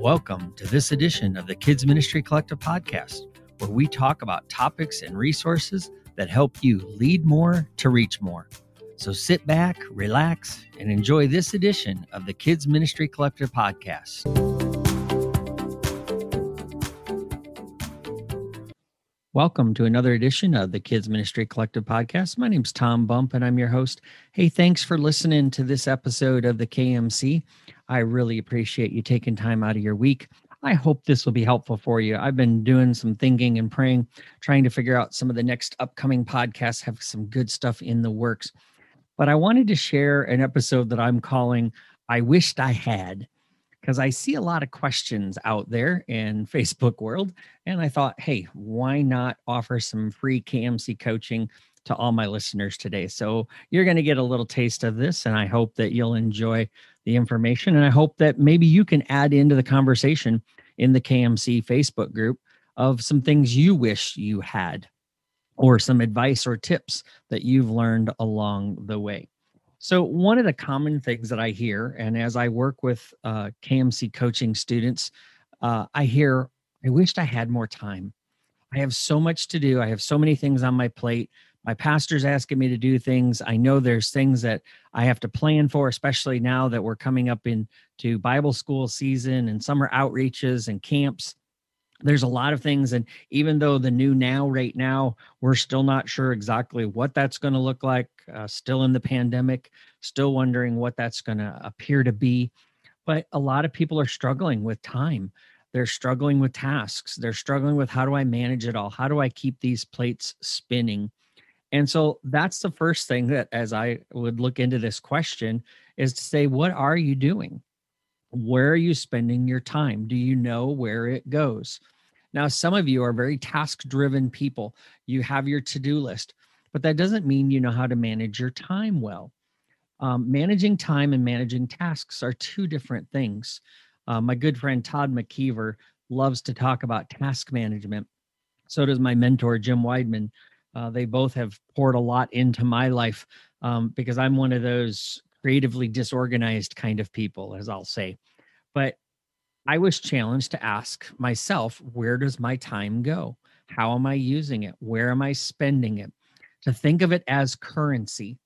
Welcome to this edition of the Kids Ministry Collective podcast, where we talk about topics and resources that help you lead more to reach more. So sit back, relax, and enjoy this edition of the Kids Ministry Collective podcast. Welcome to another edition of the Kids Ministry Collective podcast. My name's Tom Bump and I'm your host. Hey, thanks for listening to this episode of the KMC. I really appreciate you taking time out of your week. I hope this will be helpful for you. I've been doing some thinking and praying, trying to figure out some of the next upcoming podcasts, have some good stuff in the works. But I wanted to share an episode that I'm calling I Wished I Had because I see a lot of questions out there in Facebook world. And I thought, hey, why not offer some free KMC coaching to all my listeners today? So you're going to get a little taste of this, and I hope that you'll enjoy the information. And I hope that maybe you can add into the conversation in the KMC Facebook group of some things you wish you had or some advice or tips that you've learned along the way. So, one of the common things that I hear, and as I work with uh, KMC coaching students, uh, I hear, I wished I had more time. I have so much to do. I have so many things on my plate my pastor's asking me to do things. I know there's things that I have to plan for, especially now that we're coming up into Bible school season and summer outreaches and camps. There's a lot of things. And even though the new now, right now, we're still not sure exactly what that's going to look like, uh, still in the pandemic, still wondering what that's going to appear to be. But a lot of people are struggling with time. They're struggling with tasks. They're struggling with how do I manage it all? How do I keep these plates spinning? And so that's the first thing that, as I would look into this question, is to say, what are you doing? Where are you spending your time? Do you know where it goes? Now, some of you are very task driven people. You have your to do list, but that doesn't mean you know how to manage your time well. Um, managing time and managing tasks are two different things. Uh, my good friend Todd McKeever loves to talk about task management. So does my mentor, Jim Wideman. Uh, they both have poured a lot into my life um, because I'm one of those creatively disorganized kind of people, as I'll say. But I was challenged to ask myself, where does my time go? How am I using it? Where am I spending it? To think of it as currency.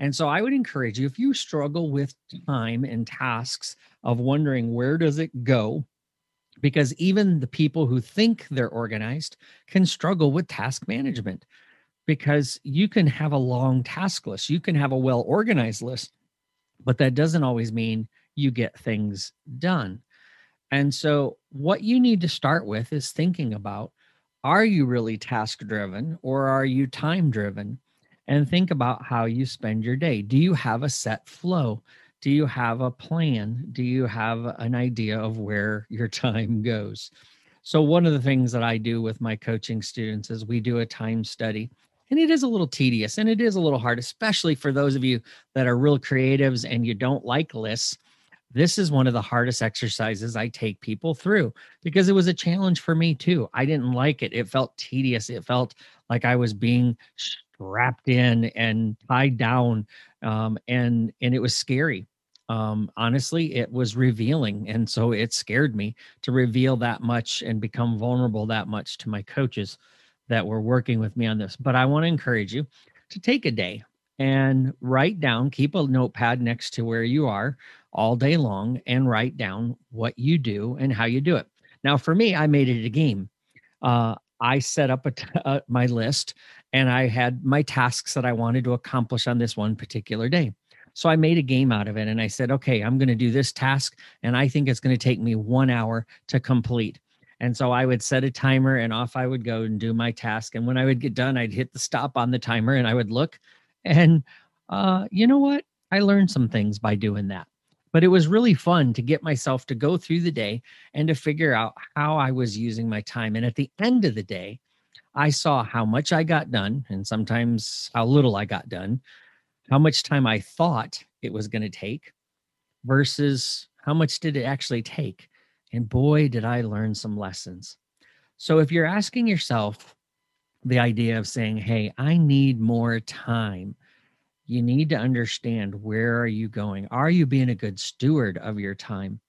And so I would encourage you if you struggle with time and tasks of wondering where does it go? Because even the people who think they're organized can struggle with task management because you can have a long task list, you can have a well organized list, but that doesn't always mean you get things done. And so, what you need to start with is thinking about are you really task driven or are you time driven? And think about how you spend your day. Do you have a set flow? Do you have a plan? Do you have an idea of where your time goes? So, one of the things that I do with my coaching students is we do a time study and it is a little tedious and it is a little hard especially for those of you that are real creatives and you don't like lists. This is one of the hardest exercises i take people through because it was a challenge for me too. I didn't like it. It felt tedious. It felt like i was being strapped in and tied down um, and and it was scary. Um, honestly it was revealing and so it scared me to reveal that much and become vulnerable that much to my coaches that were working with me on this. But I want to encourage you to take a day and write down, keep a notepad next to where you are all day long and write down what you do and how you do it. Now, for me, I made it a game. Uh, I set up a t- uh, my list and I had my tasks that I wanted to accomplish on this one particular day. So I made a game out of it and I said, okay, I'm going to do this task and I think it's going to take me one hour to complete. And so I would set a timer and off I would go and do my task. And when I would get done, I'd hit the stop on the timer and I would look. And uh, you know what? I learned some things by doing that. But it was really fun to get myself to go through the day and to figure out how I was using my time. And at the end of the day, I saw how much I got done and sometimes how little I got done, how much time I thought it was going to take versus how much did it actually take. And boy, did I learn some lessons. So if you're asking yourself the idea of saying, hey, I need more time, you need to understand where are you going? Are you being a good steward of your time?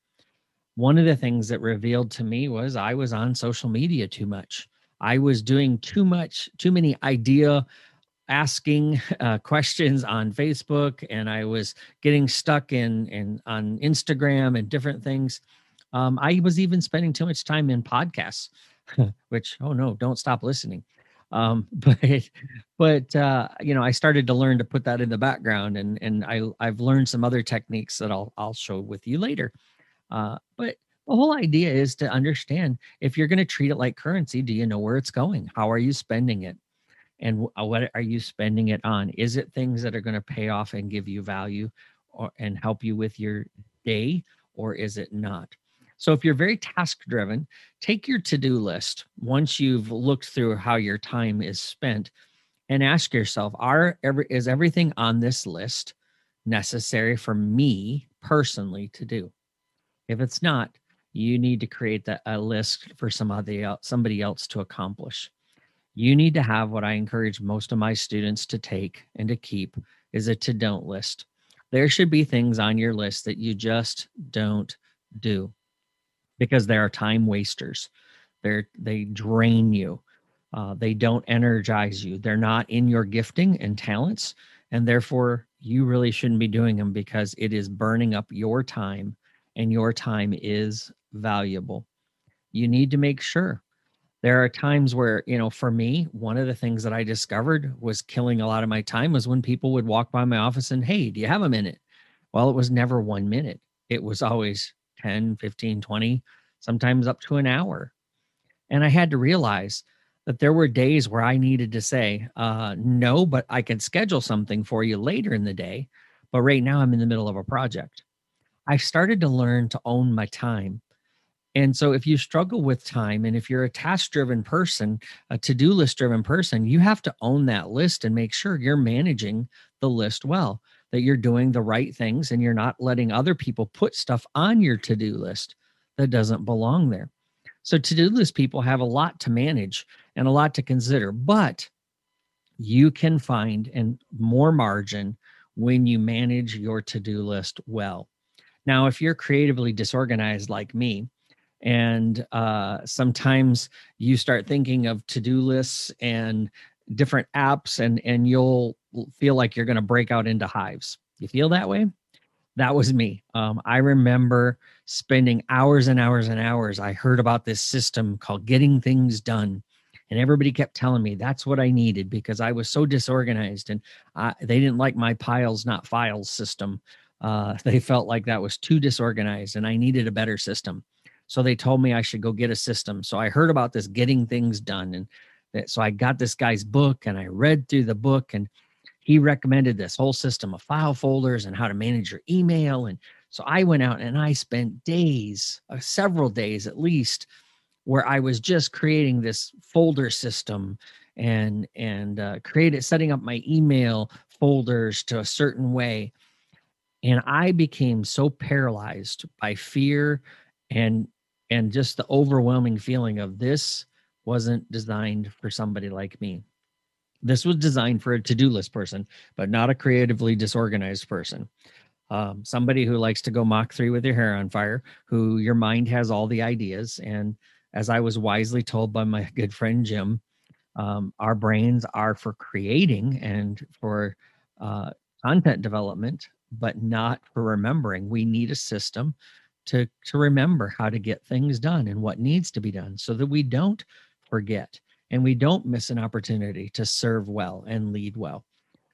one of the things that revealed to me was I was on social media too much. I was doing too much, too many idea asking uh, questions on Facebook, and I was getting stuck in in on Instagram and different things. Um, I was even spending too much time in podcasts, which oh no, don't stop listening. Um, but but uh, you know, I started to learn to put that in the background, and and I I've learned some other techniques that I'll I'll show with you later. Uh, but the whole idea is to understand if you're going to treat it like currency, do you know where it's going? How are you spending it? And uh, what are you spending it on? Is it things that are going to pay off and give you value or and help you with your day, or is it not? So if you're very task driven, take your to-do list once you've looked through how your time is spent and ask yourself, are every is everything on this list necessary for me personally to do? If it's not, you need to create a list for somebody else, somebody else to accomplish. You need to have what I encourage most of my students to take and to keep is a to don't list. There should be things on your list that you just don't do because they are time wasters. They're they drain you. Uh, they don't energize you. They're not in your gifting and talents, and therefore you really shouldn't be doing them because it is burning up your time and your time is valuable. You need to make sure. There are times where, you know, for me, one of the things that I discovered was killing a lot of my time was when people would walk by my office and, hey, do you have a minute? Well, it was never one minute. It was always 10, 15, 20, sometimes up to an hour. And I had to realize that there were days where I needed to say, uh, no, but I can schedule something for you later in the day. But right now I'm in the middle of a project. I started to learn to own my time. And so, if you struggle with time and if you're a task driven person, a to do list driven person, you have to own that list and make sure you're managing the list well, that you're doing the right things and you're not letting other people put stuff on your to do list that doesn't belong there. So, to do list people have a lot to manage and a lot to consider, but you can find and more margin when you manage your to do list well. Now, if you're creatively disorganized like me, and uh, sometimes you start thinking of to-do lists and different apps, and and you'll feel like you're going to break out into hives. You feel that way? That was me. Um, I remember spending hours and hours and hours. I heard about this system called Getting Things Done, and everybody kept telling me that's what I needed because I was so disorganized, and I, they didn't like my piles not files system uh, they felt like that was too disorganized and I needed a better system. So they told me I should go get a system. So I heard about this getting things done. And that, so I got this guy's book and I read through the book and he recommended this whole system of file folders and how to manage your email. And so I went out and I spent days, uh, several days at least, where I was just creating this folder system and and uh, created setting up my email folders to a certain way and i became so paralyzed by fear and and just the overwhelming feeling of this wasn't designed for somebody like me this was designed for a to-do list person but not a creatively disorganized person um, somebody who likes to go Mach 3 with your hair on fire who your mind has all the ideas and as i was wisely told by my good friend jim um, our brains are for creating and for uh, content development but not for remembering. We need a system to to remember how to get things done and what needs to be done so that we don't forget and we don't miss an opportunity to serve well and lead well.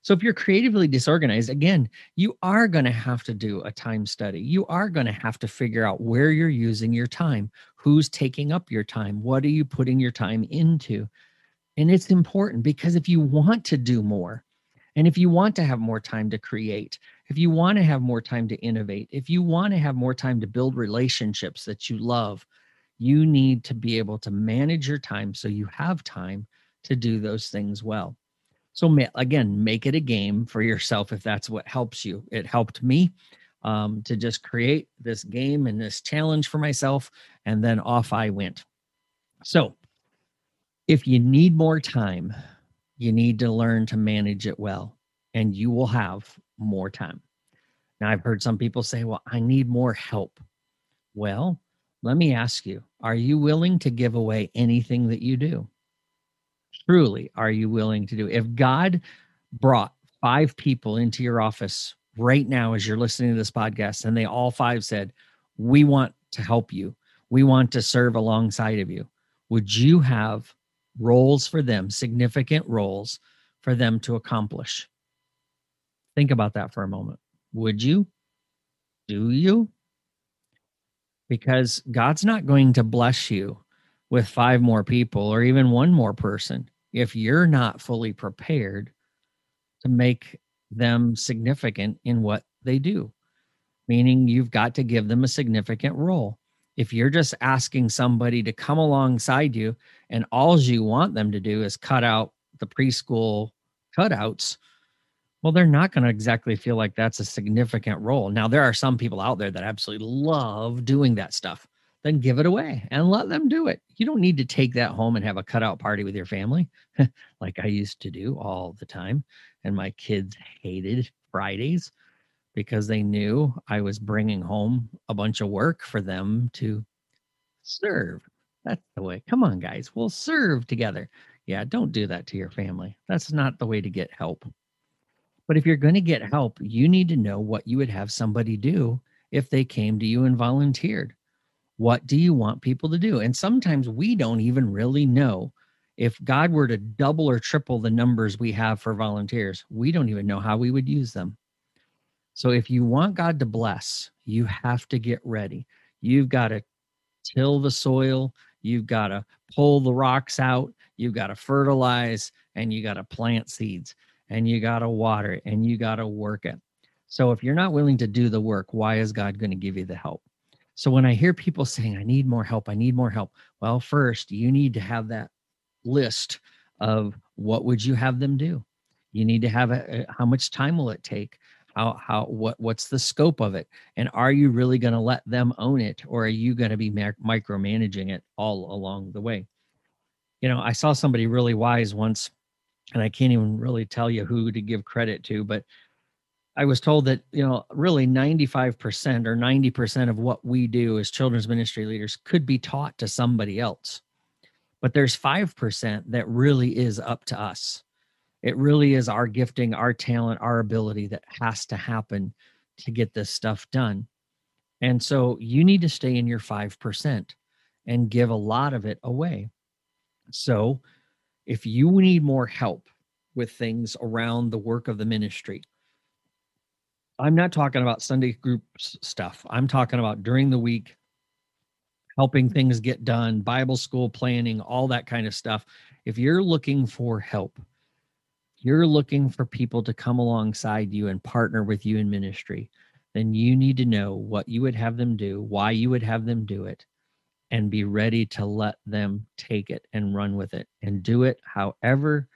So if you're creatively disorganized, again, you are going to have to do a time study. You are going to have to figure out where you're using your time, who's taking up your time, what are you putting your time into? And it's important because if you want to do more, and if you want to have more time to create, if you want to have more time to innovate, if you want to have more time to build relationships that you love, you need to be able to manage your time so you have time to do those things well. So, again, make it a game for yourself if that's what helps you. It helped me um, to just create this game and this challenge for myself, and then off I went. So, if you need more time, you need to learn to manage it well, and you will have more time. Now, I've heard some people say, well, I need more help. Well, let me ask you are you willing to give away anything that you do? Truly, are you willing to do? If God brought five people into your office right now as you're listening to this podcast and they all five said, We want to help you, we want to serve alongside of you, would you have roles for them, significant roles for them to accomplish? Think about that for a moment. Would you? Do you? Because God's not going to bless you with five more people or even one more person if you're not fully prepared to make them significant in what they do, meaning you've got to give them a significant role. If you're just asking somebody to come alongside you and all you want them to do is cut out the preschool cutouts, well, they're not going to exactly feel like that's a significant role. Now, there are some people out there that absolutely love doing that stuff. Then give it away and let them do it. You don't need to take that home and have a cutout party with your family like I used to do all the time. And my kids hated Fridays because they knew I was bringing home a bunch of work for them to serve. That's the way. Come on, guys, we'll serve together. Yeah, don't do that to your family. That's not the way to get help. But if you're going to get help, you need to know what you would have somebody do if they came to you and volunteered. What do you want people to do? And sometimes we don't even really know. If God were to double or triple the numbers we have for volunteers, we don't even know how we would use them. So if you want God to bless, you have to get ready. You've got to till the soil, you've got to pull the rocks out, you've got to fertilize, and you got to plant seeds and you got to water it and you got to work it. So if you're not willing to do the work, why is God going to give you the help? So when I hear people saying, I need more help, I need more help, well, first, you need to have that list of what would you have them do? You need to have a, how much time will it take? How, how, what, what's the scope of it? And are you really going to let them own it or are you going to be micromanaging it all along the way? You know, I saw somebody really wise once and I can't even really tell you who to give credit to, but I was told that, you know, really 95% or 90% of what we do as children's ministry leaders could be taught to somebody else. But there's 5% that really is up to us. It really is our gifting, our talent, our ability that has to happen to get this stuff done. And so you need to stay in your 5% and give a lot of it away. So if you need more help with things around the work of the ministry, I'm not talking about Sunday group stuff. I'm talking about during the week, helping things get done, Bible school planning, all that kind of stuff. If you're looking for help, you're looking for people to come alongside you and partner with you in ministry, then you need to know what you would have them do, why you would have them do it, and be ready to let them take it and run with it and do it however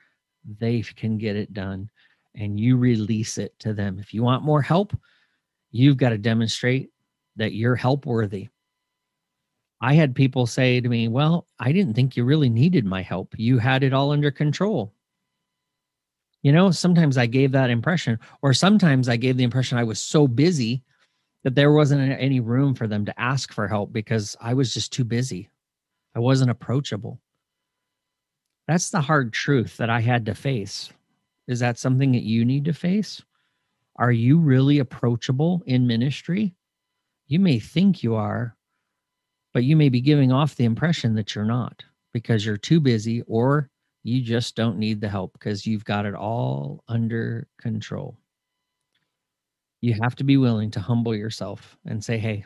they can get it done and you release it to them. If you want more help, you've got to demonstrate that you're help worthy. I had people say to me, Well, I didn't think you really needed my help. You had it all under control. You know, sometimes I gave that impression, or sometimes I gave the impression I was so busy that there wasn't any room for them to ask for help because I was just too busy. I wasn't approachable. That's the hard truth that I had to face. Is that something that you need to face? Are you really approachable in ministry? You may think you are, but you may be giving off the impression that you're not because you're too busy or you just don't need the help because you've got it all under control you have to be willing to humble yourself and say, Hey,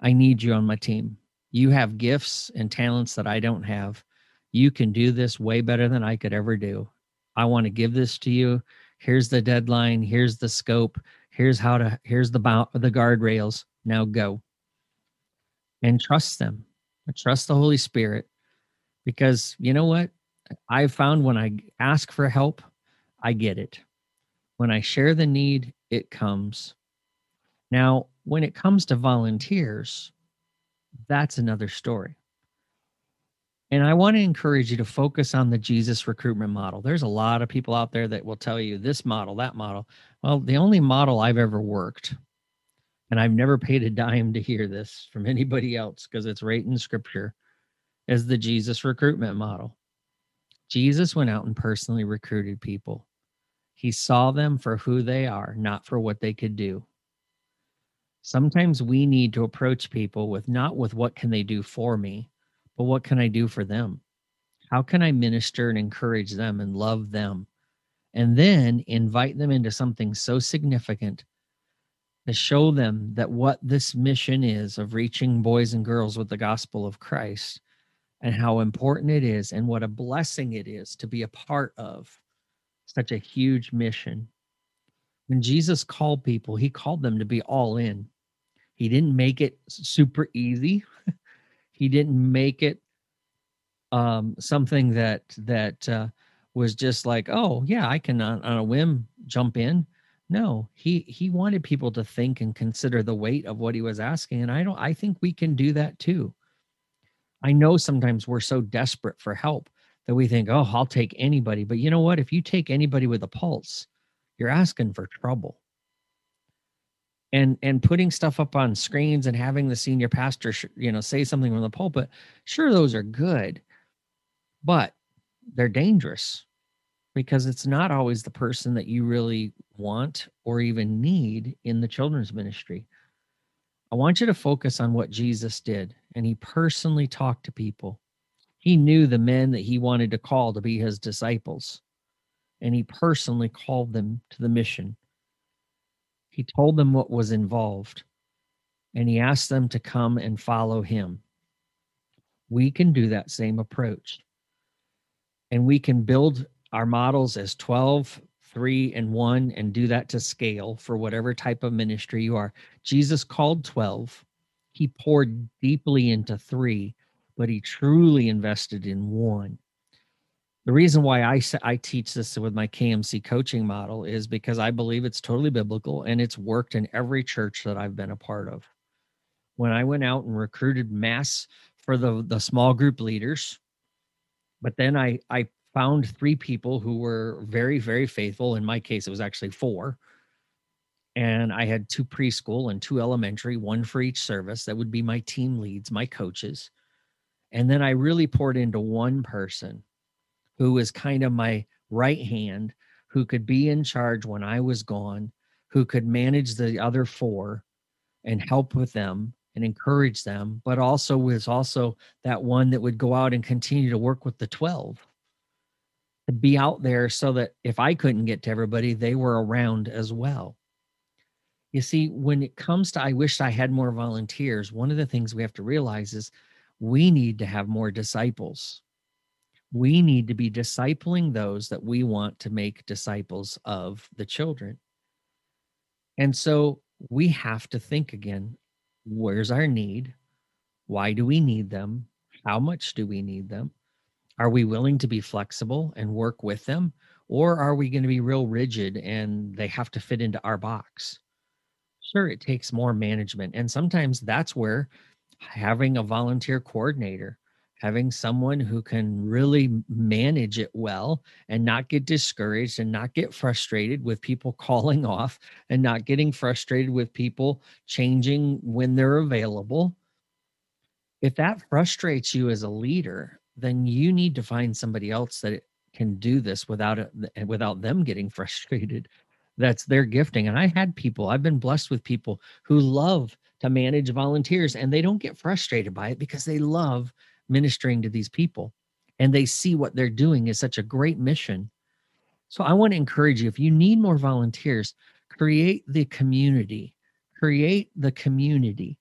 I need you on my team. You have gifts and talents that I don't have. You can do this way better than I could ever do. I want to give this to you. Here's the deadline. Here's the scope. Here's how to, here's the, bound, the guardrails. Now go and trust them. Trust the Holy Spirit because you know what? I've found when I ask for help, I get it. When I share the need, it comes. Now, when it comes to volunteers, that's another story. And I want to encourage you to focus on the Jesus recruitment model. There's a lot of people out there that will tell you this model, that model. Well, the only model I've ever worked and I've never paid a dime to hear this from anybody else because it's right in scripture, is the Jesus recruitment model. Jesus went out and personally recruited people. He saw them for who they are, not for what they could do. Sometimes we need to approach people with not with what can they do for me, but what can I do for them? How can I minister and encourage them and love them? And then invite them into something so significant to show them that what this mission is of reaching boys and girls with the gospel of Christ and how important it is and what a blessing it is to be a part of such a huge mission. When Jesus called people, he called them to be all in. He didn't make it super easy. he didn't make it um, something that that uh, was just like, oh yeah, I can on, on a whim jump in. No, he he wanted people to think and consider the weight of what he was asking, and I don't. I think we can do that too. I know sometimes we're so desperate for help that we think, oh, I'll take anybody. But you know what? If you take anybody with a pulse, you're asking for trouble. And and putting stuff up on screens and having the senior pastor, you know, say something from the pulpit, sure, those are good, but they're dangerous because it's not always the person that you really want or even need in the children's ministry. I want you to focus on what Jesus did, and he personally talked to people. He knew the men that he wanted to call to be his disciples, and he personally called them to the mission. He told them what was involved, and he asked them to come and follow him. We can do that same approach, and we can build our models as 12, 3, and 1 and do that to scale for whatever type of ministry you are. Jesus called 12. He poured deeply into 3, but he truly invested in 1. The reason why I, I teach this with my KMC coaching model is because I believe it's totally biblical and it's worked in every church that I've been a part of. When I went out and recruited mass for the, the small group leaders, but then I, I found three people who were very, very faithful. In my case, it was actually four. And I had two preschool and two elementary, one for each service. That would be my team leads, my coaches. And then I really poured into one person who was kind of my right hand, who could be in charge when I was gone, who could manage the other four and help with them and encourage them, but also was also that one that would go out and continue to work with the 12 to be out there so that if I couldn't get to everybody, they were around as well. You see, when it comes to I wish I had more volunteers, one of the things we have to realize is we need to have more disciples. We need to be discipling those that we want to make disciples of the children. And so we have to think again where's our need? Why do we need them? How much do we need them? Are we willing to be flexible and work with them? Or are we going to be real rigid and they have to fit into our box? Sure, it takes more management. And sometimes that's where having a volunteer coordinator, having someone who can really manage it well and not get discouraged and not get frustrated with people calling off and not getting frustrated with people changing when they're available. If that frustrates you as a leader, then you need to find somebody else that can do this without it without them getting frustrated that's their gifting and i had people i've been blessed with people who love to manage volunteers and they don't get frustrated by it because they love ministering to these people and they see what they're doing is such a great mission so i want to encourage you if you need more volunteers create the community create the community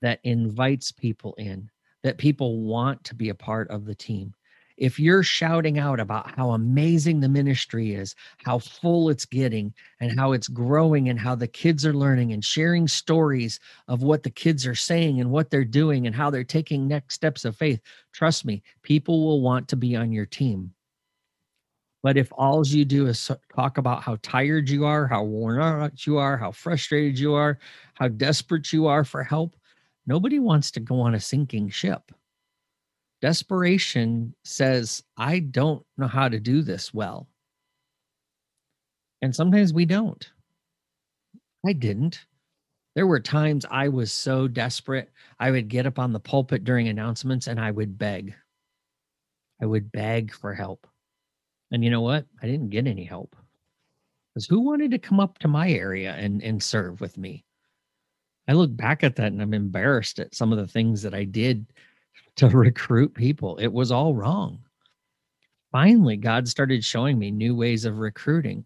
that invites people in that people want to be a part of the team. If you're shouting out about how amazing the ministry is, how full it's getting, and how it's growing, and how the kids are learning and sharing stories of what the kids are saying and what they're doing and how they're taking next steps of faith, trust me, people will want to be on your team. But if all you do is talk about how tired you are, how worn out you are, how frustrated you are, how desperate you are for help, Nobody wants to go on a sinking ship. Desperation says, I don't know how to do this well. And sometimes we don't. I didn't. There were times I was so desperate, I would get up on the pulpit during announcements and I would beg. I would beg for help. And you know what? I didn't get any help. Because who wanted to come up to my area and, and serve with me? I look back at that and I'm embarrassed at some of the things that I did to recruit people. It was all wrong. Finally, God started showing me new ways of recruiting,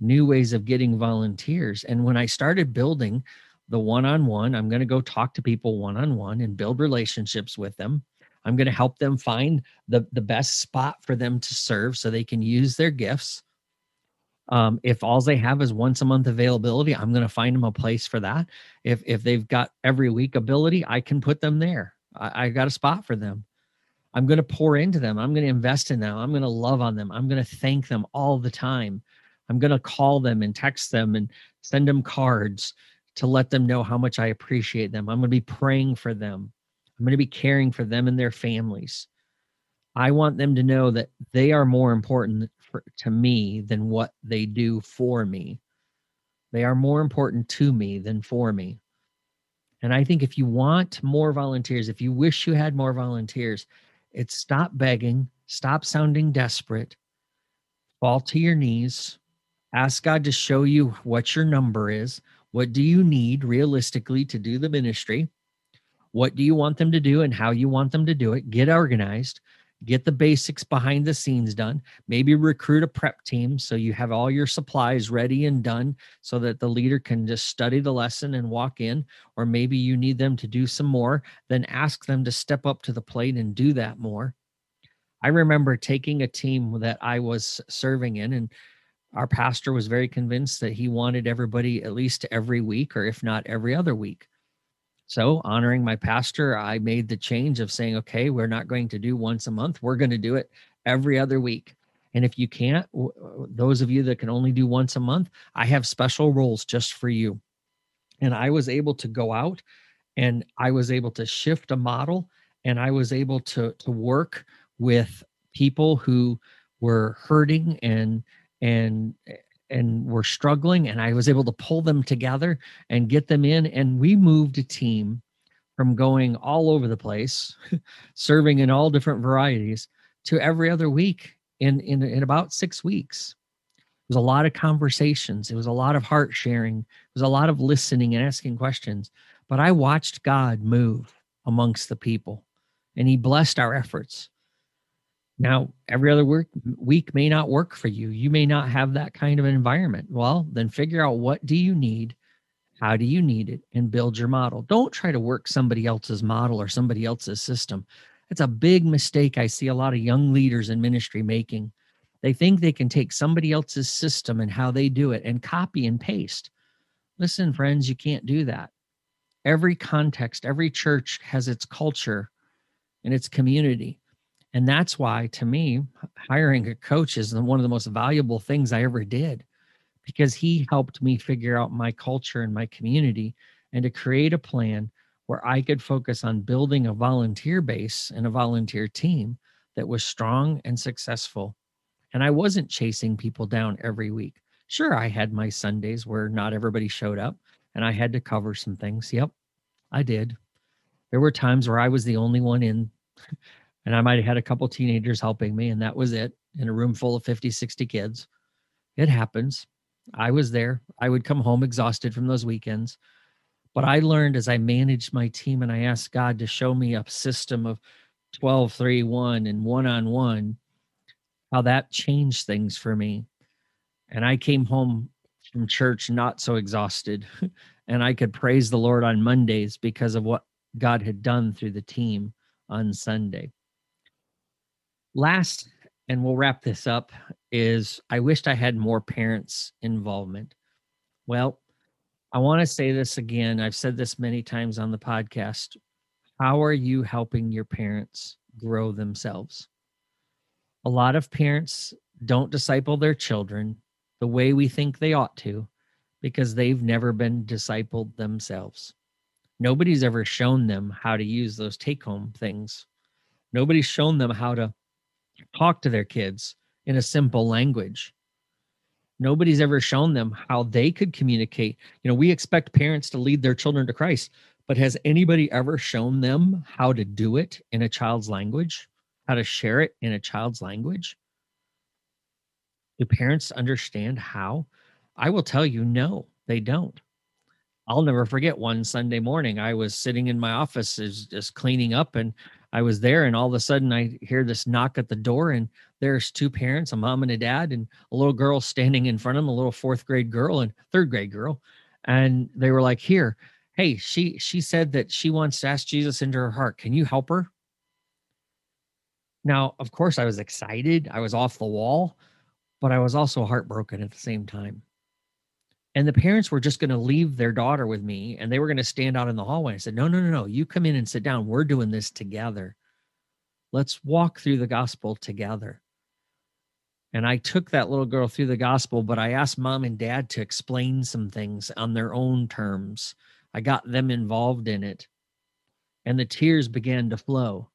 new ways of getting volunteers. And when I started building the one on one, I'm going to go talk to people one on one and build relationships with them. I'm going to help them find the, the best spot for them to serve so they can use their gifts. Um, if all they have is once a month availability, I'm going to find them a place for that. If if they've got every week ability, I can put them there. I, I got a spot for them. I'm going to pour into them. I'm going to invest in them. I'm going to love on them. I'm going to thank them all the time. I'm going to call them and text them and send them cards to let them know how much I appreciate them. I'm going to be praying for them. I'm going to be caring for them and their families. I want them to know that they are more important for, to me than what they do for me. They are more important to me than for me. And I think if you want more volunteers, if you wish you had more volunteers, it's stop begging, stop sounding desperate, fall to your knees, ask God to show you what your number is. What do you need realistically to do the ministry? What do you want them to do and how you want them to do it? Get organized get the basics behind the scenes done maybe recruit a prep team so you have all your supplies ready and done so that the leader can just study the lesson and walk in or maybe you need them to do some more then ask them to step up to the plate and do that more. I remember taking a team that i was serving in and our pastor was very convinced that he wanted everybody at least every week or if not every other week so, honoring my pastor, I made the change of saying, okay, we're not going to do once a month. We're going to do it every other week. And if you can't, uh, those of you that can only do once a month, I have special roles just for you. And I was able to go out and I was able to shift a model and I was able to to work with people who were hurting and and eh, and were struggling and I was able to pull them together and get them in and we moved a team from going all over the place serving in all different varieties to every other week in in in about 6 weeks. It was a lot of conversations, it was a lot of heart sharing, it was a lot of listening and asking questions, but I watched God move amongst the people and he blessed our efforts now, every other work week may not work for you. You may not have that kind of an environment. Well, then figure out what do you need? How do you need it and build your model. Don't try to work somebody else's model or somebody else's system. It's a big mistake I see a lot of young leaders in ministry making. They think they can take somebody else's system and how they do it and copy and paste. Listen, friends, you can't do that. Every context, every church has its culture and its community. And that's why, to me, hiring a coach is one of the most valuable things I ever did because he helped me figure out my culture and my community and to create a plan where I could focus on building a volunteer base and a volunteer team that was strong and successful. And I wasn't chasing people down every week. Sure, I had my Sundays where not everybody showed up and I had to cover some things. Yep, I did. There were times where I was the only one in and I might have had a couple teenagers helping me, and that was it in a room full of 50, 60 kids. It happens. I was there. I would come home exhausted from those weekends. But I learned as I managed my team and I asked God to show me a system of 12, 3, 1 and one on one, how that changed things for me. And I came home from church not so exhausted. and I could praise the Lord on Mondays because of what God had done through the team on Sunday last and we'll wrap this up is i wished i had more parents involvement. Well i want to say this again. I've said this many times on the podcast. How are you helping your parents grow themselves? A lot of parents don't disciple their children the way we think they ought to because they've never been discipled themselves. Nobody's ever shown them how to use those take home things. Nobody's shown them how to talk to their kids in a simple language. Nobody's ever shown them how they could communicate. You know, we expect parents to lead their children to Christ, but has anybody ever shown them how to do it in a child's language, how to share it in a child's language? Do parents understand how? I will tell you, no, they don't. I'll never forget one Sunday morning. I was sitting in my office, is just cleaning up, and I was there, and all of a sudden I hear this knock at the door, and there's two parents, a mom and a dad, and a little girl standing in front of them, a little fourth grade girl and third grade girl, and they were like, "Here, hey, she she said that she wants to ask Jesus into her heart. Can you help her?" Now, of course, I was excited. I was off the wall, but I was also heartbroken at the same time and the parents were just going to leave their daughter with me and they were going to stand out in the hallway. I said, No, no, no, no. You come in and sit down. We're doing this together. Let's walk through the gospel together. And I took that little girl through the gospel, but I asked mom and dad to explain some things on their own terms. I got them involved in it. And the tears began to flow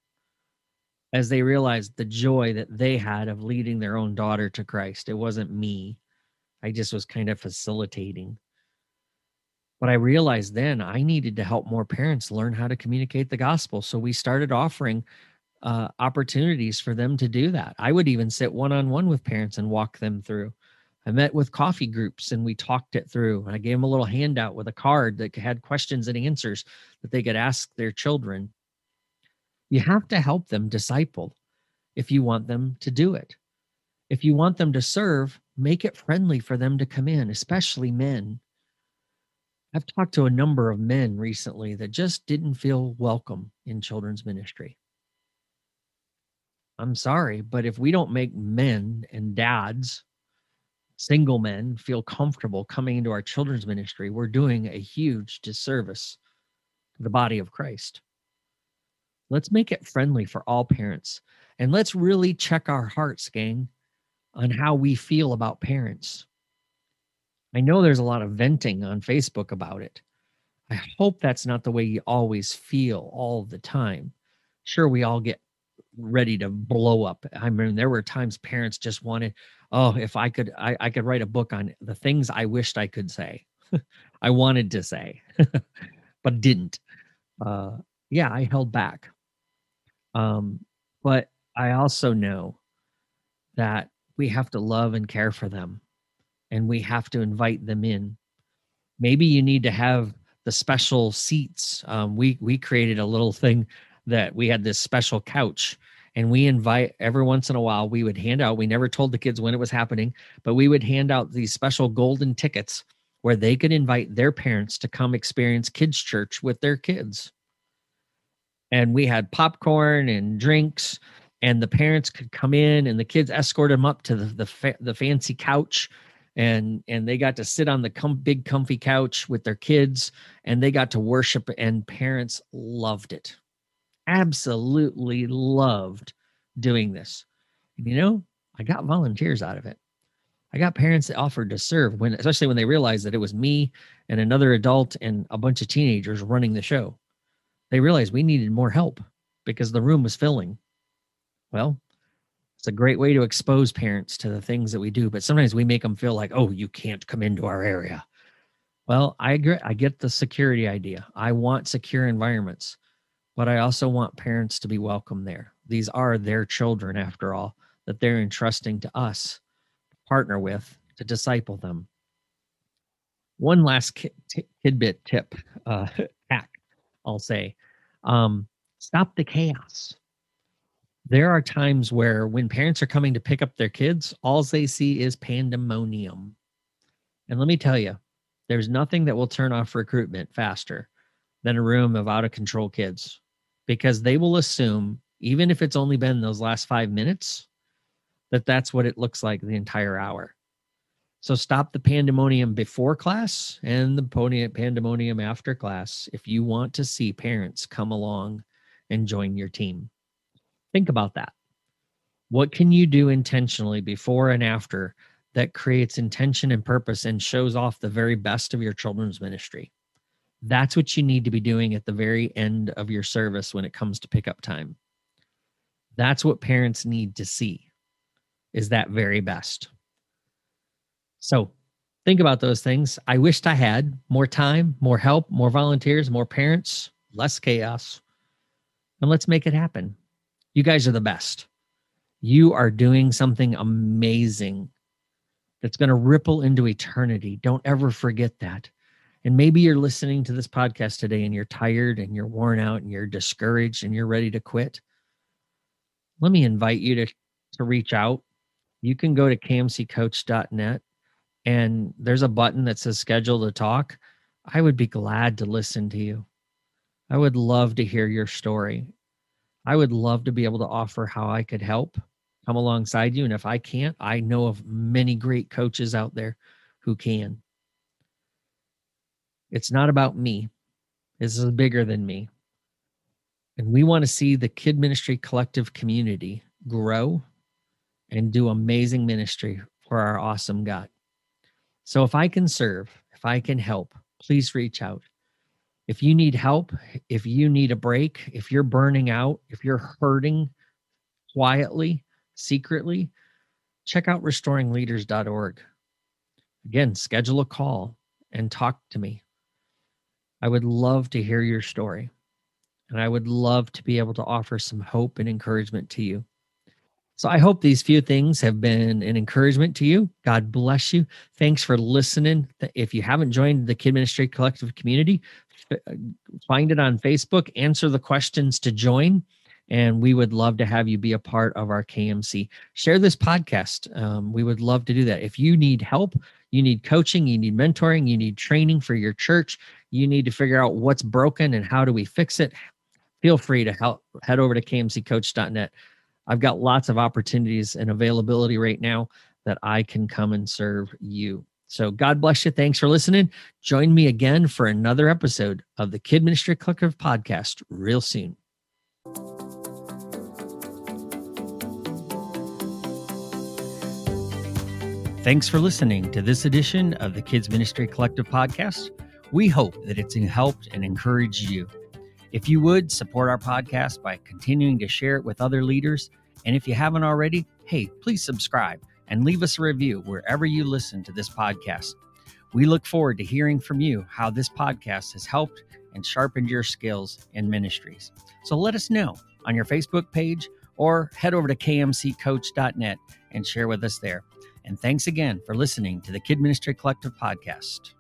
as they realized the joy that they had of leading their own daughter to Christ. It wasn't me, I just was kind of facilitating. But I realized then I needed to help more parents learn how to communicate the gospel. So we started offering uh, opportunities for them to do that. I would even sit one on one with parents and walk them through. I met with coffee groups and we talked it through. And I gave them a little handout with a card that had questions and answers that they could ask their children. You have to help them disciple if you want them to do it. If you want them to serve, make it friendly for them to come in, especially men. I've talked to a number of men recently that just didn't feel welcome in children's ministry. I'm sorry, but if we don't make men and dads, single men, feel comfortable coming into our children's ministry, we're doing a huge disservice to the body of Christ. Let's make it friendly for all parents and let's really check our hearts, gang on how we feel about parents. I know there's a lot of venting on Facebook about it. I hope that's not the way you always feel all the time. Sure, we all get ready to blow up. I mean, there were times parents just wanted, oh, if I could, I, I could write a book on the things I wished I could say. I wanted to say, but didn't. Uh, yeah, I held back. Um, but I also know that we have to love and care for them and we have to invite them in. Maybe you need to have the special seats. Um, we we created a little thing that we had this special couch and we invite every once in a while we would hand out we never told the kids when it was happening but we would hand out these special golden tickets where they could invite their parents to come experience kids church with their kids. And we had popcorn and drinks and the parents could come in and the kids escorted them up to the the, fa- the fancy couch. And and they got to sit on the com- big comfy couch with their kids and they got to worship and parents loved it. Absolutely loved doing this. And you know i got volunteers out of it. I got parents that offered to serve when especially when they realized that it was me and another adult and a bunch of teenagers running the show. They realized we needed more help because the room was filling well, it's a great way to expose parents to the things that we do, but sometimes we make them feel like, oh, you can't come into our area. Well, I agree. I get the security idea. I want secure environments, but I also want parents to be welcome there. These are their children, after all, that they're entrusting to us to partner with to disciple them. One last kid, tidbit tip, uh, hack, I'll say um, stop the chaos there are times where when parents are coming to pick up their kids, all they see is pandemonium. And let me tell you, there's nothing that will turn off recruitment faster than a room of out of control kids because they will assume, even if it's only been those last five minutes, that that's what it looks like the entire hour. So stop the pandemonium before class and the pandemonium after class if you want to see parents come along and join your team. Think about that. What can you do intentionally before and after that creates intention and purpose and shows off the very best of your children's ministry? That's what you need to be doing at the very end of your service when it comes to pickup time. That's what parents need to see is that very best. So think about those things. I wished I had more time, more help, more volunteers, more parents, less chaos. And let's make it happen. You guys are the best. You are doing something amazing that's going to ripple into eternity. Don't ever forget that. And maybe you're listening to this podcast today and you're tired and you're worn out and you're discouraged and you're ready to quit. Let me invite you to, to reach out. You can go to kmccoach.net and there's a button that says schedule to talk. I would be glad to listen to you. I would love to hear your story. I would love to be able to offer how I could help come alongside you. And if I can't, I know of many great coaches out there who can. It's not about me. This is bigger than me. And we want to see the Kid Ministry Collective community grow and do amazing ministry for our awesome God. So if I can serve, if I can help, please reach out. If you need help, if you need a break, if you're burning out, if you're hurting quietly, secretly, check out restoringleaders.org. Again, schedule a call and talk to me. I would love to hear your story. And I would love to be able to offer some hope and encouragement to you. So I hope these few things have been an encouragement to you. God bless you. Thanks for listening. If you haven't joined the Kid Ministry Collective community, find it on Facebook, answer the questions to join, and we would love to have you be a part of our KMC. Share this podcast. Um, we would love to do that. If you need help, you need coaching, you need mentoring, you need training for your church, you need to figure out what's broken and how do we fix it, feel free to help, head over to kmccoach.net. I've got lots of opportunities and availability right now that I can come and serve you. So God bless you. Thanks for listening. Join me again for another episode of the Kid Ministry Collective podcast real soon. Thanks for listening to this edition of the Kids Ministry Collective podcast. We hope that it's helped and encouraged you. If you would support our podcast by continuing to share it with other leaders, and if you haven't already, hey, please subscribe and leave us a review wherever you listen to this podcast. We look forward to hearing from you how this podcast has helped and sharpened your skills in ministries. So let us know on your Facebook page or head over to kmccoach.net and share with us there. And thanks again for listening to the Kid Ministry Collective podcast.